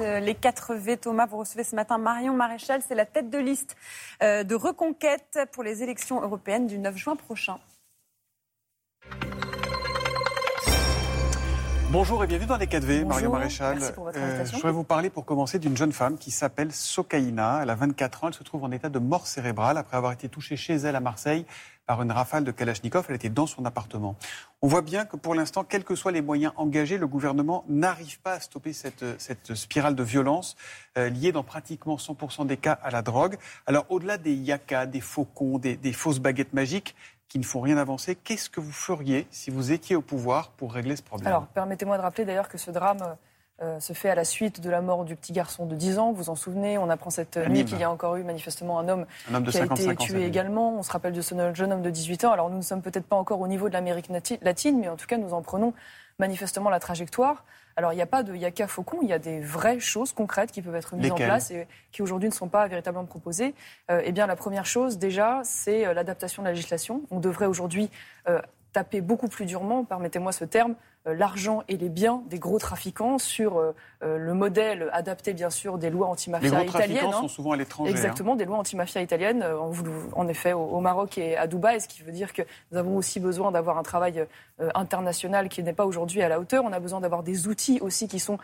Euh, les 4 V, Thomas, vous recevez ce matin Marion Maréchal, c'est la tête de liste euh, de reconquête pour les élections européennes du 9 juin prochain. Bonjour et bienvenue dans les 4V, Marion Maréchal. Merci pour votre euh, je voudrais vous parler pour commencer d'une jeune femme qui s'appelle Sokaina. Elle a 24 ans, elle se trouve en état de mort cérébrale après avoir été touchée chez elle à Marseille par une rafale de Kalachnikov. Elle était dans son appartement. On voit bien que pour l'instant, quels que soient les moyens engagés, le gouvernement n'arrive pas à stopper cette, spirale de violence euh, liée dans pratiquement 100% des cas à la drogue. Alors au-delà des yakas, des faucons, des, des fausses baguettes magiques, qui ne font rien avancer. Qu'est-ce que vous feriez si vous étiez au pouvoir pour régler ce problème? Alors, permettez-moi de rappeler d'ailleurs que ce drame euh, se fait à la suite de la mort du petit garçon de 10 ans. Vous vous en souvenez On apprend cette nuit qu'il y a encore eu manifestement un homme, qui a été tué également. On se rappelle de ce jeune homme de 18 ans. Alors nous ne sommes peut-être pas encore au niveau de l'Amérique latine, mais en tout cas nous en prenons manifestement la trajectoire. Alors, il n'y a pas de yaka faucon, il y a des vraies choses concrètes qui peuvent être mises en place et qui aujourd'hui ne sont pas véritablement proposées. Euh, eh bien, la première chose, déjà, c'est euh, l'adaptation de la législation. On devrait aujourd'hui euh, taper beaucoup plus durement, permettez-moi ce terme, euh, l'argent et les biens des gros trafiquants sur euh, euh, le modèle adapté bien sûr des lois antimafia italiennes. Les gros trafiquants sont souvent à l'étranger. Hein. Exactement, des lois antimafia italiennes, en effet au, Maroc et à Dubaï, ce qui veut dire que nous avons aussi besoin d'avoir un travail international qui n'est pas aujourd'hui à la hauteur. On a besoin d'avoir des outils aussi qui sont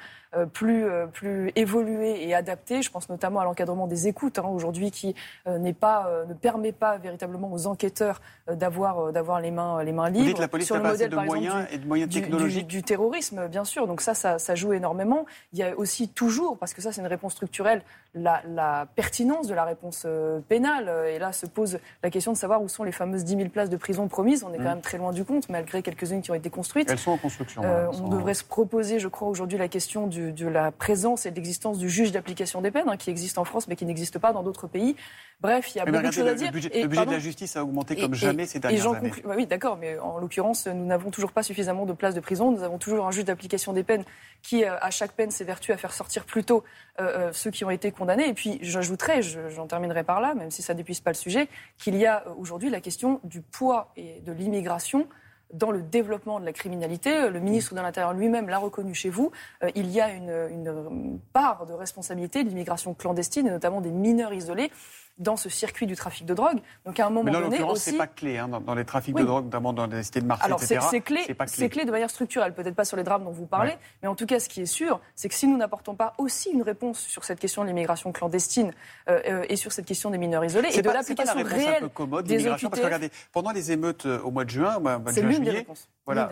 plus, plus évolués et adaptés. Je pense notamment à l'encadrement des écoutes, hein, aujourd'hui qui n'est pas, ne permet pas véritablement aux enquêteurs d'avoir, d'avoir les mains, les mains libres. Vous dites la police sur le modèle, de moyens et de moyens technologiques du, terrorisme, bien sûr. Donc ça, ça, joue énormément. Il y a aussi toujours, parce que ça c'est une réponse structurelle, la, pertinence de la réponse euh, pénale. Et là se pose la question de savoir où sont les fameuses 10 000 places de prison promises. On est quand mm. même très loin du compte, malgré quelques-unes qui ont été construites. Elles sont en construction. Euh, on devrait se proposer, je crois, aujourd'hui la question de la présence et de l'existence du juge d'application des peines, hein, qui existe en France mais qui n'existe pas dans d'autres pays. Bref, il y a beaucoup de choses à dire. Le budget, le budget de la justice a augmenté comme jamais ces dernières années. oui, d'accord, mais en l'occurrence, nous n'avons toujours pas suffisamment de places de prison. Nous avons toujours un juge d'application des peines qui, euh, à chaque peine, s'évertue à faire sortir plus tôt euh, euh, ceux qui ont été condamnés. Et puis, j'ajouterai, j'en terminerai par là, même si ça n'épuise pas le sujet, qu'il y a aujourd'hui la question du poids et de l'immigration dans le développement de la criminalité. Le ministre de l'Intérieur lui-même l'a reconnu chez vous. il y a une, une part de responsabilité de l'immigration clandestine, et notamment des mineurs isolés dans ce circuit du trafic de drogue. Donc à un moment Mais là, donné, aussi, c'est pas clé hein, dans, les trafics de drogue, notamment dans les cités de Marseille, Alors, c'est clé, c'est clé. de manière structurelle, peut-être pas sur les drames dont vous parlez, mais en tout cas, ce qui est sûr, c'est que si nous n'apportons pas aussi une réponse sur cette question de l'immigration clandestine euh, euh, et sur cette question des mineurs isolés et de l'application réelle un peu commode, des Parce que regardez, pendant les émeutes euh, au mois de juin, c'est l'une des réponses. Voilà,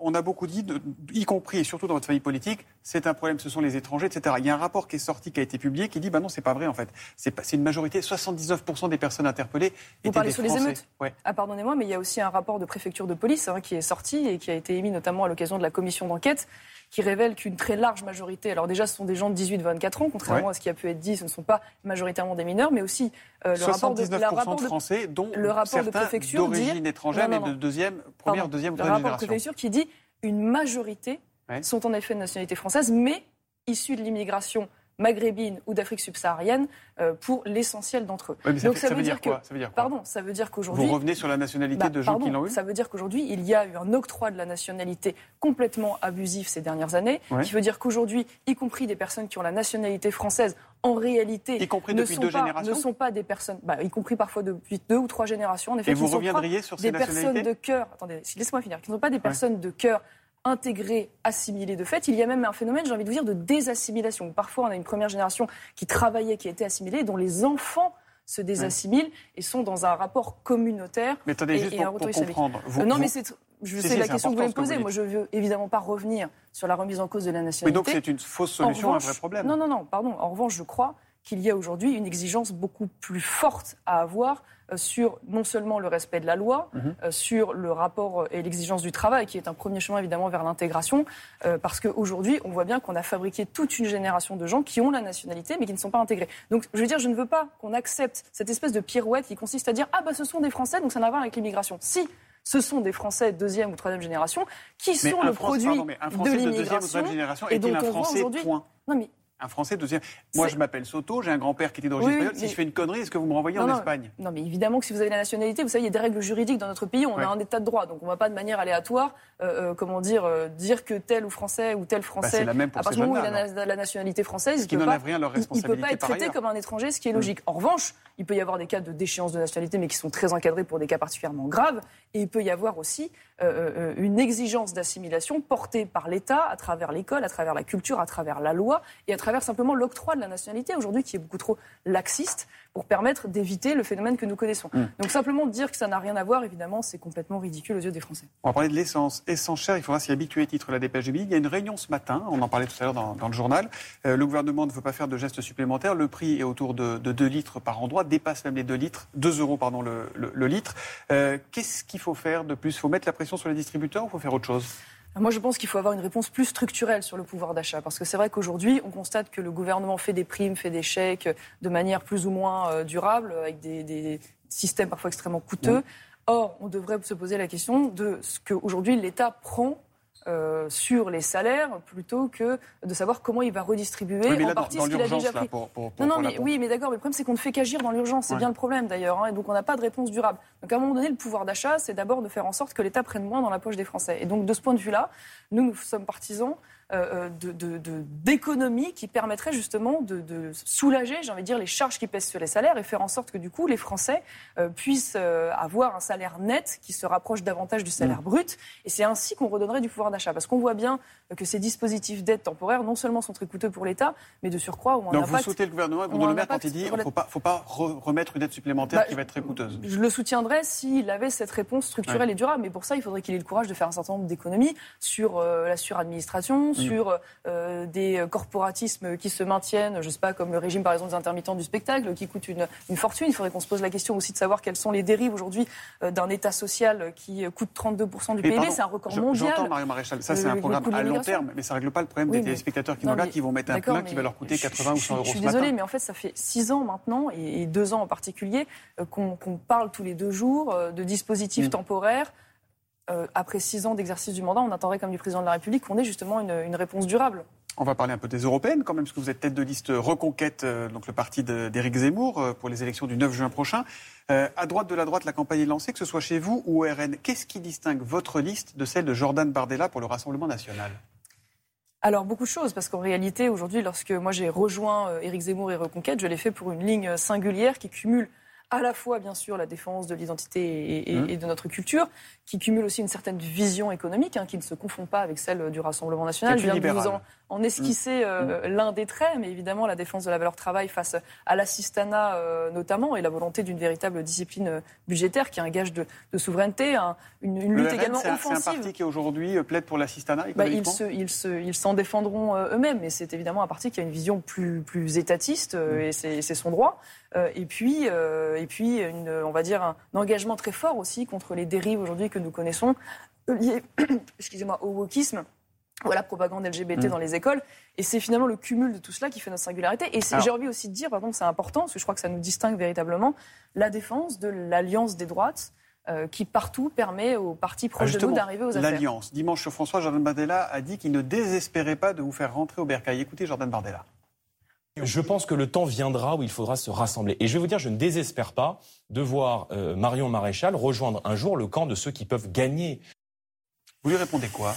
on a beaucoup dit, y compris et surtout dans votre famille politique, c'est un problème, ce sont les étrangers, etc. Il y a un rapport qui est sorti, qui a été publié, qui dit, bah non, c'est pas vrai en fait. C'est une majorité, 79% des personnes interpellées Vous étaient parlez sur les émeutes. Ah, pardonnez-moi, mais il y a aussi un rapport de préfecture de police hein, qui est sorti et qui a été émis notamment à l'occasion de la commission d'enquête qui révèle qu'une très large majorité, alors déjà ce sont des gens de 18-24 ans, contrairement à ce qui a pu être dit, ce ne sont pas majoritairement des mineurs, mais aussi euh, le rapport de, la rapport de Français, dont le rapport de préfecture d'origine étrangère, mais de deuxième, première, deuxième, troisième génération. Le rapport de préfecture qui dit une majorité sont en effet de nationalité française, mais issus de l'immigration maghrébine ou d'Afrique subsaharienne euh, pour l'essentiel d'entre eux. Donc ça, veut dire, quoi ça veut dire Pardon, ça veut dire qu'aujourd'hui... Vous revenez sur la nationalité bah, de gens qui l'ont eu Ça veut dire qu'aujourd'hui, il y a eu un octroi de la nationalité complètement abusif ces dernières années, qui veut dire qu'aujourd'hui, y compris des personnes qui ont la nationalité française, en réalité, y compris ne, sont deux pas, ne sont pas des personnes, bah, y compris parfois depuis deux ou trois générations, en effet, Et vous reviendriez sur ces des personnes de cœur, attendez, laissez-moi finir, qui ne sont pas des personnes de cœur intégrés, assimilés de fait. Il y a même un phénomène, j'ai envie de vous dire, de désassimilation. Parfois, on a une première génération qui travaillait, qui a été assimilée, dont les enfants se désassimilent et sont dans un rapport communautaire. Mais attendez, juste pour, comprendre. Euh, non, mais c'est, je sais la question que vous voulez me poser. Moi, je veux évidemment pas revenir sur la remise en cause de la nationalité. Mais donc c'est une fausse solution à un vrai problème. Non, non, non, pardon. En revanche, je crois qu'il y a aujourd'hui une exigence beaucoup plus forte à avoir euh, sur non seulement le respect de la loi, mhm. euh, sur le rapport et l'exigence du travail, qui est un premier chemin évidemment vers l'intégration, euh, parce qu'aujourd'hui, on voit bien qu'on a fabriqué toute une génération de gens qui ont la nationalité, mais qui ne sont pas intégrés. Donc, je veux dire, je ne veux pas qu'on accepte cette espèce de pirouette qui consiste à dire ah bah ce sont des Français, donc ça n'a à voir avec l'immigration. Si ce sont des Français de deuxième ou troisième génération qui sont le produit de l'immigration et dont on voit aujourd'hui. Non mais un Français de dire Moi, je m'appelle Soto, j'ai un grand-père qui était d'origine espagnole. Si je fais une connerie, est-ce que vous me renvoyez en Espagne? Non, mais évidemment que si vous avez la nationalité, vous savez, il y a des règles juridiques dans notre pays. On a un état de droit. Donc, on ne va pas de manière aléatoire, euh, euh, comment dire, euh, dire que tel ou Français ou tel bah, Français, la même à partir du moment où il a la, nationalité française, il ne rien leur responsabilité. Il ne peut pas être traité comme un étranger, ce qui est mm. logique. En revanche, il peut y avoir des cas de déchéance de nationalité, mais qui sont très encadrés pour des cas particulièrement graves. Et il peut y avoir aussi une exigence d'assimilation portée par l'État à travers l'école, à travers la culture, à travers la loi et à travers simplement l'octroi de la nationalité aujourd'hui qui est beaucoup trop laxiste pour permettre d'éviter le phénomène que nous connaissons. Mm. Donc simplement dire que ça n'a rien à voir, évidemment, c'est complètement ridicule aux yeux des Français. On va parler de l'essence. Essence chère, il faudra s'y habituer, titre la dépêche du midi. Il y a une réunion ce matin, on en parlait tout à l'heure dans, le journal. Euh, le gouvernement ne veut pas faire de gestes supplémentaires. Le prix est autour de, 2 litres par endroit, dépasse même les 2 litres, 2 euros pardon, le, litre. Euh, qu'est-ce qu'il faut faire de plus? Il faut mettre la pression sur les distributeurs ou il faut faire autre chose? Moi, je pense qu'il faut avoir une réponse plus structurelle sur le pouvoir d'achat. Parce que c'est vrai qu'aujourd'hui, on constate que le gouvernement fait des primes, fait des chèques de manière plus ou moins euh, durable, avec des, systèmes parfois extrêmement coûteux. Or, on devrait se poser la question de ce qu'aujourd'hui l'État prend euh, sur les salaires plutôt que de savoir comment il va redistribuer en partie ce qu'il a déjà pris. non, non, mais oui, mais d'accord. Mais le problème, c'est qu'on ne fait qu'agir dans l'urgence. C'est bien le problème d'ailleurs. Hein, et donc, on n'a pas de réponse durable. Donc, à un moment donné, le pouvoir d'achat, c'est d'abord de faire en sorte que l'État prenne moins dans la poche des Français. Et donc, de ce point de vue-là, nous, nous sommes partisans euh, euh, d'économie qui permettrait justement de, soulager, j'ai envie de dire, les charges qui pèsent sur les salaires et faire en sorte que du coup les Français euh, puissent avoir un salaire net qui se rapproche davantage du salaire mmh. brut. Et c'est ainsi qu'on redonnerait du pouvoir d'achat. Parce qu'on voit bien que ces dispositifs d'aide temporaire, non seulement sont très coûteux pour l'État, mais de surcroît, ont un Donc vous souhaitez le gouvernement, Bruno Le Maire, quand il dit qu'il ne faut pas, faut pas remettre une aide supplémentaire bah, qui va être très coûteuse Je le soutiendrais s'il avait cette réponse structurelle et durable. Mais pour ça, il faudrait qu'il ait le courage de faire un certain nombre d'économies sur la suradministration, Mm. Sur euh, des corporatismes qui se maintiennent, je ne sais pas, comme le régime par exemple des intermittents du spectacle, qui coûte une, fortune. Il faudrait qu'on se pose la question aussi de savoir quelles sont les dérives aujourd'hui euh, d'un État social qui coûte 32% du PIB. C'est un record mondial. J'entends, Mario Maréchal, ça c'est un programme à long terme, mais ça ne règle pas le problème des téléspectateurs qui sont là, qui vont mettre un plein qui va leur coûter 80 ou 100 euros. Je suis désolée, mais en fait, ça fait 6 ans maintenant, et 2 ans en particulier, euh, qu'on parle tous les deux jours de dispositifs mm. temporaires euh, après six ans d'exercice du mandat, on attendrait comme du président de la République qu'on ait justement une, réponse durable. On va parler un peu des européennes quand même, parce que vous êtes tête de liste Reconquête, euh, donc le parti d'Éric Zemmour, euh, pour les élections du 9 juin prochain. à droite de la droite, la campagne est lancée, que ce soit chez vous ou au RN. Qu'est-ce qui distingue votre liste de celle de Jordan Bardella pour le Rassemblement national? Alors beaucoup de choses, parce qu'en réalité, aujourd'hui, lorsque moi j'ai rejoint Éric Zemmour et Reconquête, je l'ai fait pour une ligne singulière qui cumule à la fois, bien sûr, la défense de l'identité et, mmh. de notre culture, qui cumule aussi une certaine vision économique, hein, qui ne se confond pas avec celle du Rassemblement national. Je viens de vous en, esquisser mmh. euh, mmh. l'un des traits, mais évidemment, la défense de la valeur travail face à l'assistanat, euh, notamment, et la volonté d'une véritable discipline euh, budgétaire, qui est un gage de, souveraineté, une, lutte également offensive. C'est un parti qui, aujourd'hui, plaide pour l'assistanat bah, ils, ils, s'en défendront eux-mêmes, mais c'est évidemment un parti qui a une vision plus, plus étatiste, et c'est son droit. Euh, et puis, euh, et puis une, on va dire un, engagement très fort aussi contre les dérives aujourd'hui que nous connaissons liées, excusez-moi, au wokisme ou à la propagande LGBT mm. dans les écoles. Et c'est finalement le cumul de tout cela qui fait notre singularité. Et j'ai envie aussi de dire, par contre, c'est important, parce que je crois que ça nous distingue véritablement, la défense de l'alliance des droites. Euh, qui partout permet aux partis proches de nous d'arriver aux affaires. L'Alliance. Dimanche, François Jordan Bardella a dit qu'il ne désespérait pas de vous faire rentrer au bercail. Écoutez Jordan Bardella. Je pense que le temps viendra où il faudra se rassembler. Et je vais vous dire, je ne désespère pas de voir euh, Marion Maréchal rejoindre un jour le camp de ceux qui peuvent gagner. Vous lui répondez quoi?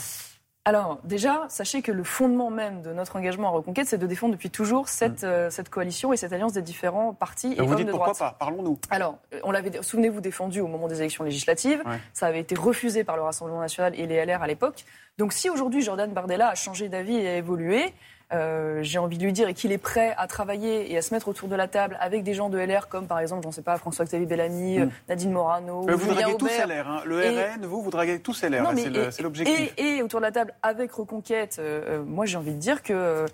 Alors déjà, sachez que le fondement même de notre engagement à Reconquête, c'est de défendre depuis toujours cette, mm. euh, cette coalition et cette alliance des différents partis et vous dites de pourquoi pas Parlons-nous. Alors, euh, on l'avait, souvenez-vous, défendu au moment des élections législatives. Ça avait été refusé par le Rassemblement national et les LR à l'époque. Donc si aujourd'hui Jordan Bardella a changé d'avis et a évolué, euh, j'ai envie de lui dire, et qu'il est prêt à travailler et à se mettre autour de la table avec des gens de LR, comme par exemple, j'en sais pas, François-Xavier Bellamy, mm. Nadine Morano. vous draguez tous LR, hein. le RN, vous, vous draguez tous LR, c'est l'objectif. Et, autour de la table avec Reconquête, euh, euh, moi j'ai envie de dire que.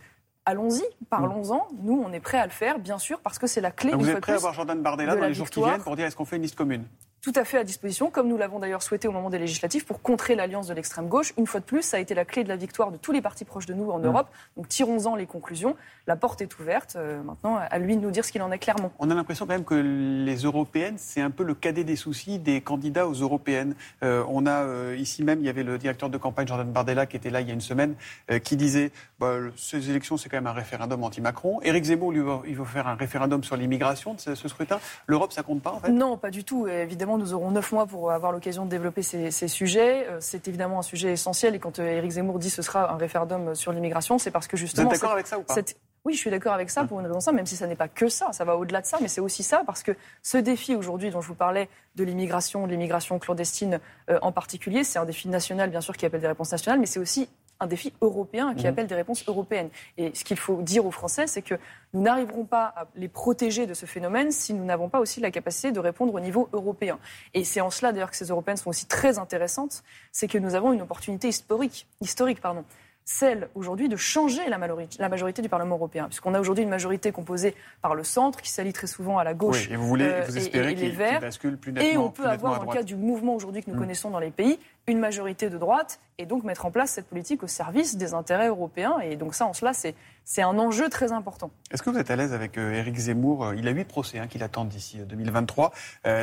Allons-y, parlons-en. Nous, on est prêt à le faire, bien sûr, parce que c'est la clé. vous êtes prêt à voir Jordan Bardella dans les jours qui viennent pour dire est-ce qu'on fait une liste commune? Tout à fait à disposition, comme nous l'avons d'ailleurs souhaité au moment des législatives, pour contrer l'alliance de l'extrême gauche. Une fois de plus, ça a été la clé de la victoire de tous les partis proches de nous en mm. Europe. Donc tirons-en les conclusions. La porte est ouverte. Euh, maintenant, à lui de nous dire ce qu'il en est clairement. On a l'impression quand même que les européennes, c'est un peu le cadet des soucis des candidats aux européennes. Euh, on a euh, ici même, il y avait le directeur de campagne Jordan Bardella qui était là il y a une semaine, qui disait bah, ces élections, c'est quand même un référendum anti-Macron. Éric Zemmour, lui, il veut faire un référendum sur l'immigration de ce, ce scrutin. L'Europe, ça compte pas en fait? Non, pas du tout. évidemment, nous aurons neuf mois pour avoir l'occasion de développer ces, sujets. Euh, c'est évidemment un sujet essentiel. Et quand euh, Éric Zemmour dit ce sera un référendum sur l'immigration, c'est parce que justement. Vous êtes d'accord avec ça ou pas? oui, je suis d'accord avec ça pour une raison simple, même si ça n'est pas que ça, ça va au-delà de ça, mais c'est aussi ça parce que ce défi aujourd'hui dont je vous parlais de l'immigration, de l'immigration clandestine euh, en particulier, c'est un défi national bien sûr qui appelle des réponses nationales, mais c'est aussi un défi européen qui mmh. appelle des réponses européennes. Et ce qu'il faut dire aux Français, c'est que nous n'arriverons pas à les protéger de ce phénomène si nous n'avons pas aussi la capacité de répondre au niveau européen. Et c'est en cela d'ailleurs que ces européennes sont aussi très intéressantes, c'est que nous avons une opportunité historique, historique pardon, celle aujourd'hui de changer la majorité, la majorité, du Parlement européen, puisqu'on a aujourd'hui une majorité composée par le centre, qui s'allie très souvent à la gauche et vous voulez, euh, vous espérez et, les bascule plus nettement, Et on peut avoir, dans le cas du mouvement aujourd'hui que nous mm. connaissons dans les pays, une majorité de droite, et donc mettre en place cette politique au service des intérêts européens. Et donc ça, en cela, c'est un enjeu très important. Est-ce que vous êtes à l'aise avec euh, Éric Zemmour euh, Il a huit procès hein, qui l'attendent d'ici 2023,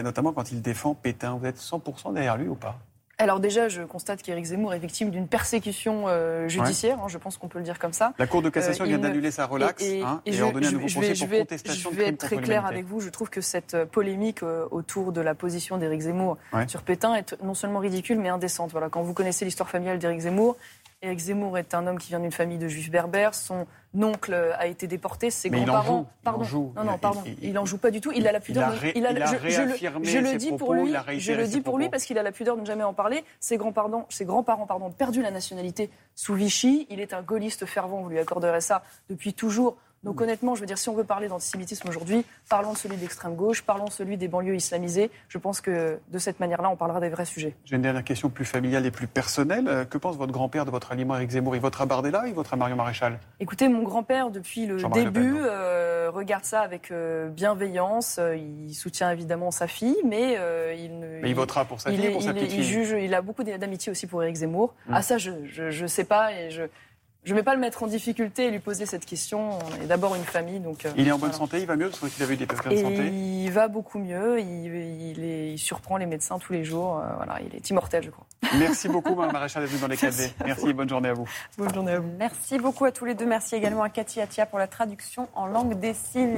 notamment quand il défend Pétain. Vous êtes 100% derrière lui ou pas? Alors déjà, je constate qu'Éric Zemmour est victime d'une persécution euh, judiciaire, hein, je pense qu'on peut le dire comme ça. La Cour de cassation euh, vient d'annuler sa relaxe et, hein, et, ordonné un nouveau procès pour contestation Je vais être très clair avec vous, je trouve que cette euh, polémique autour de la position d'Éric Zemmour sur Pétain est non seulement ridicule, mais indécente. Voilà, quand vous connaissez l'histoire familiale d'Éric Zemmour, Éric Zemmour est un homme qui vient d'une famille de juifs berbères. Son oncle a été déporté. Ses grands-parents. Pardon. joue. Non, non, pardon. Il, en joue pas du tout. Il a la pudeur. Il a, je, le dis pour lui. Je le dis pour lui parce qu'il a la pudeur de ne jamais en parler. Ses grands-parents, ses grands-parents, pardon, ont perdu la nationalité sous Vichy. Il est un gaulliste fervent. Vous lui accorderez ça depuis toujours. Donc honnêtement, je veux dire, si on veut parler d'antisémitisme aujourd'hui, parlons de celui de l'extrême gauche, parlons de celui des banlieues islamisées. Je pense que de cette manière-là, on parlera des vrais sujets. J'ai une dernière question plus familiale et plus personnelle. Euh, que pense votre grand-père de votre aliment Eric Zemmour? Il votera Bardella il votera Marion Maréchal? Écoutez, mon grand-père, depuis le début, euh, regarde ça avec euh, bienveillance. Il soutient évidemment sa fille, mais il ne... Mais il, votera pour sa fille ou pour sa petite fille? il, juge, il a beaucoup d'amitié aussi pour Eric Zemmour. Hmm. Ah ça, je ne sais pas et je je ne vais pas le mettre en difficulté et lui poser cette question. On est d'abord une famille. Donc, euh, il est en bonne santé, il va mieux parce qu'il avait eu des problèmes de santé Il va beaucoup mieux, il, il, surprend les médecins tous les jours. Euh, voilà, il est immortel, je crois. Merci beaucoup, Mme Maréchal, d'être venue dans les 4 Merci et bonne journée à vous. Bonne journée à vous. Merci beaucoup à tous les deux. Merci également à Cathy Atia pour la traduction en langue des signes.